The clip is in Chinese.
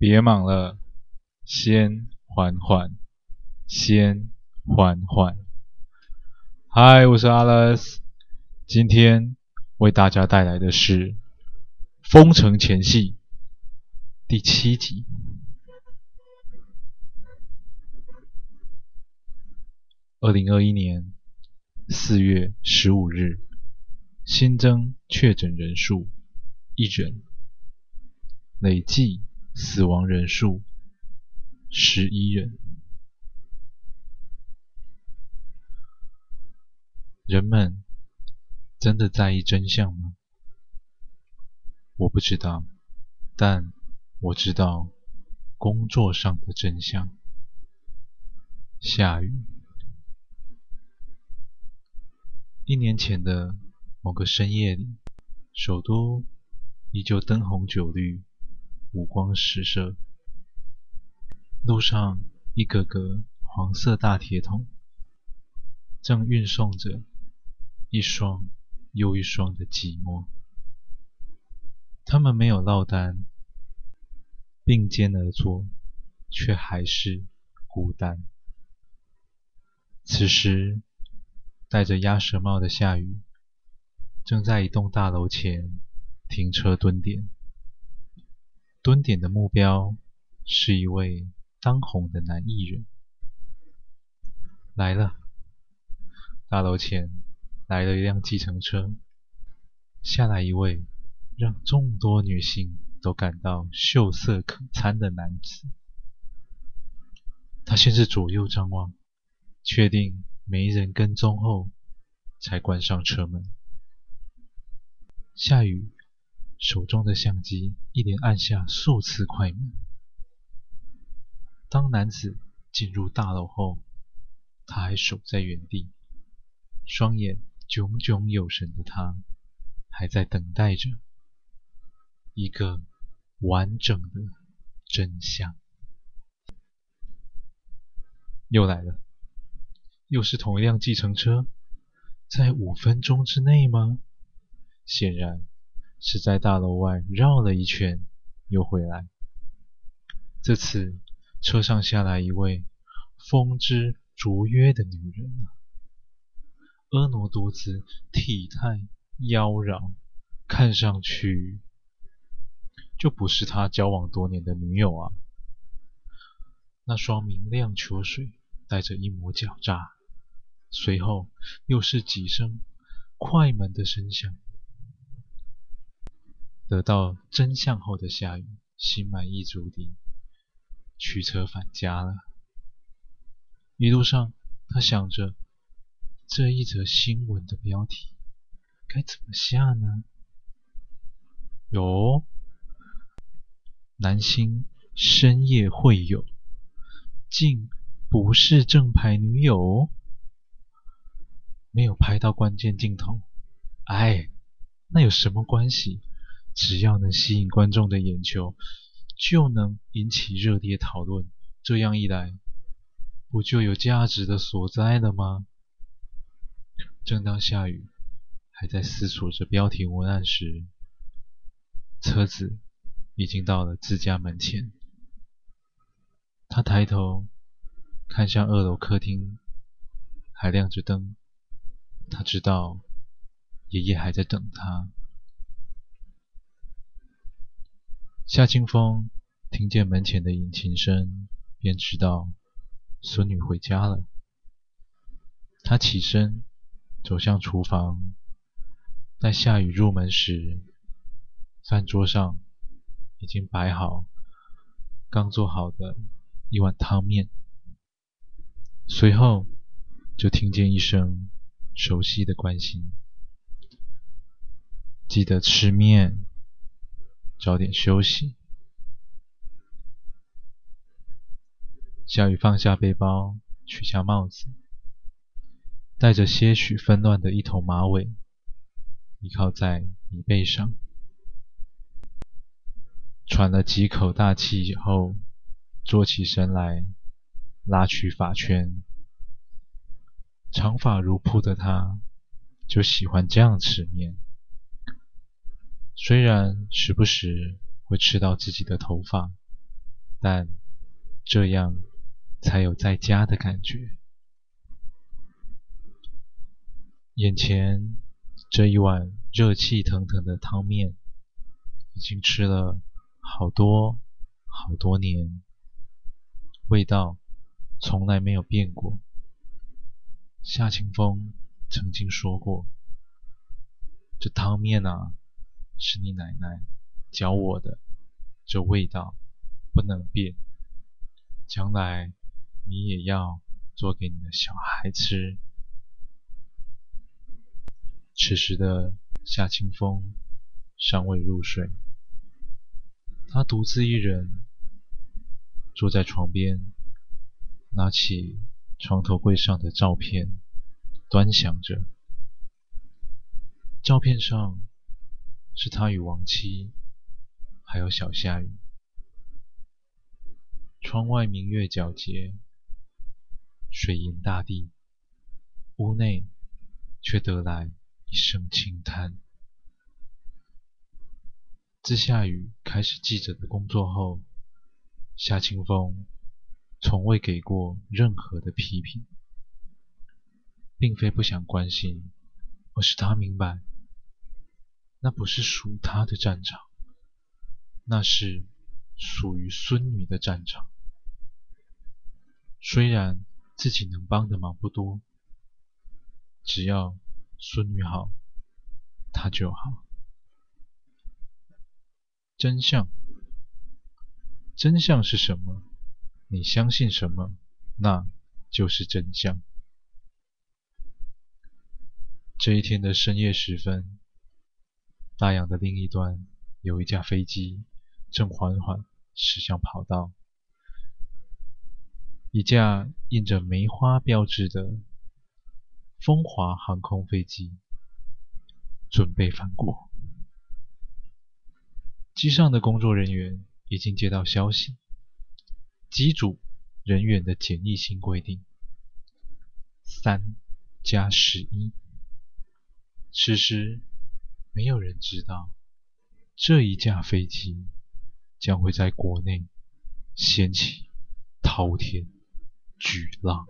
别忙了，先缓缓，先缓缓。嗨，我是 Alex，今天为大家带来的是《封城前夕》第七集。二零二一年四月十五日，新增确诊人数一人，累计。死亡人数十一人。人们真的在意真相吗？我不知道，但我知道工作上的真相。下雨。一年前的某个深夜里，首都依旧灯红酒绿。五光十色，路上一个个黄色大铁桶，正运送着一双又一双的寂寞。他们没有落单，并肩而坐，却还是孤单。此时，戴着鸭舌帽的夏雨，正在一栋大楼前停车蹲点。蹲点的目标是一位当红的男艺人。来了，大楼前来了一辆计程车，下来一位让众多女性都感到秀色可餐的男子。他先是左右张望，确定没人跟踪后，才关上车门。下雨。手中的相机一连按下数次快门。当男子进入大楼后，他还守在原地，双眼炯炯有神的他，还在等待着一个完整的真相。又来了，又是同一辆计程车，在五分钟之内吗？显然。是在大楼外绕了一圈，又回来。这次车上下来一位风姿卓约的女人啊，婀娜多姿，体态妖娆，看上去就不是他交往多年的女友啊。那双明亮秋水带着一抹狡诈，随后又是几声快门的声响。得到真相后的夏雨心满意足地驱车返家了。一路上，他想着这一则新闻的标题该怎么下呢？哟，男星深夜会友，竟不是正牌女友，没有拍到关键镜头。哎，那有什么关系？只要能吸引观众的眼球，就能引起热烈讨论。这样一来，不就有价值的所在了吗？正当夏雨还在思索着标题文案时，车子已经到了自家门前。他抬头看向二楼客厅，还亮着灯。他知道爷爷还在等他。夏清风听见门前的引擎声，便知道孙女回家了。他起身走向厨房，待夏雨入门时，饭桌上已经摆好刚做好的一碗汤面。随后就听见一声熟悉的关心：“记得吃面。”早点休息。夏雨放下背包，取下帽子，带着些许纷乱的一头马尾，依靠在椅背上，喘了几口大气以后，坐起身来，拉取发圈。长发如瀑的他，就喜欢这样吃面。虽然时不时会吃到自己的头发，但这样才有在家的感觉。眼前这一碗热气腾腾的汤面，已经吃了好多好多年，味道从来没有变过。夏清风曾经说过：“这汤面啊，是你奶奶教我的，这味道不能变，将来你也要做给你的小孩吃。”此时的夏清风尚未入睡，他独自一人坐在床边，拿起床头柜上的照片，端详着。照片上是他与亡妻，还有小夏雨。窗外明月皎洁，水银大地，屋内却得来一声轻叹。自夏雨开始记者的工作后，夏清风从未给过任何的批评，并非不想关心，而是他明白，那不是属他的战场，那是属于孙女的战场。虽然自己能帮的忙不多，只要孙女好，他就好。真相，真相是什么？你相信什么，那就是真相。这一天的深夜时分，大洋的另一端有一架飞机正缓缓驶向跑道，一架印着梅花标志的。风华航空飞机准备返国，机上的工作人员已经接到消息，机组人员的检疫新规定：三加十一。此时，没有人知道这一架飞机将会在国内掀起滔天巨浪。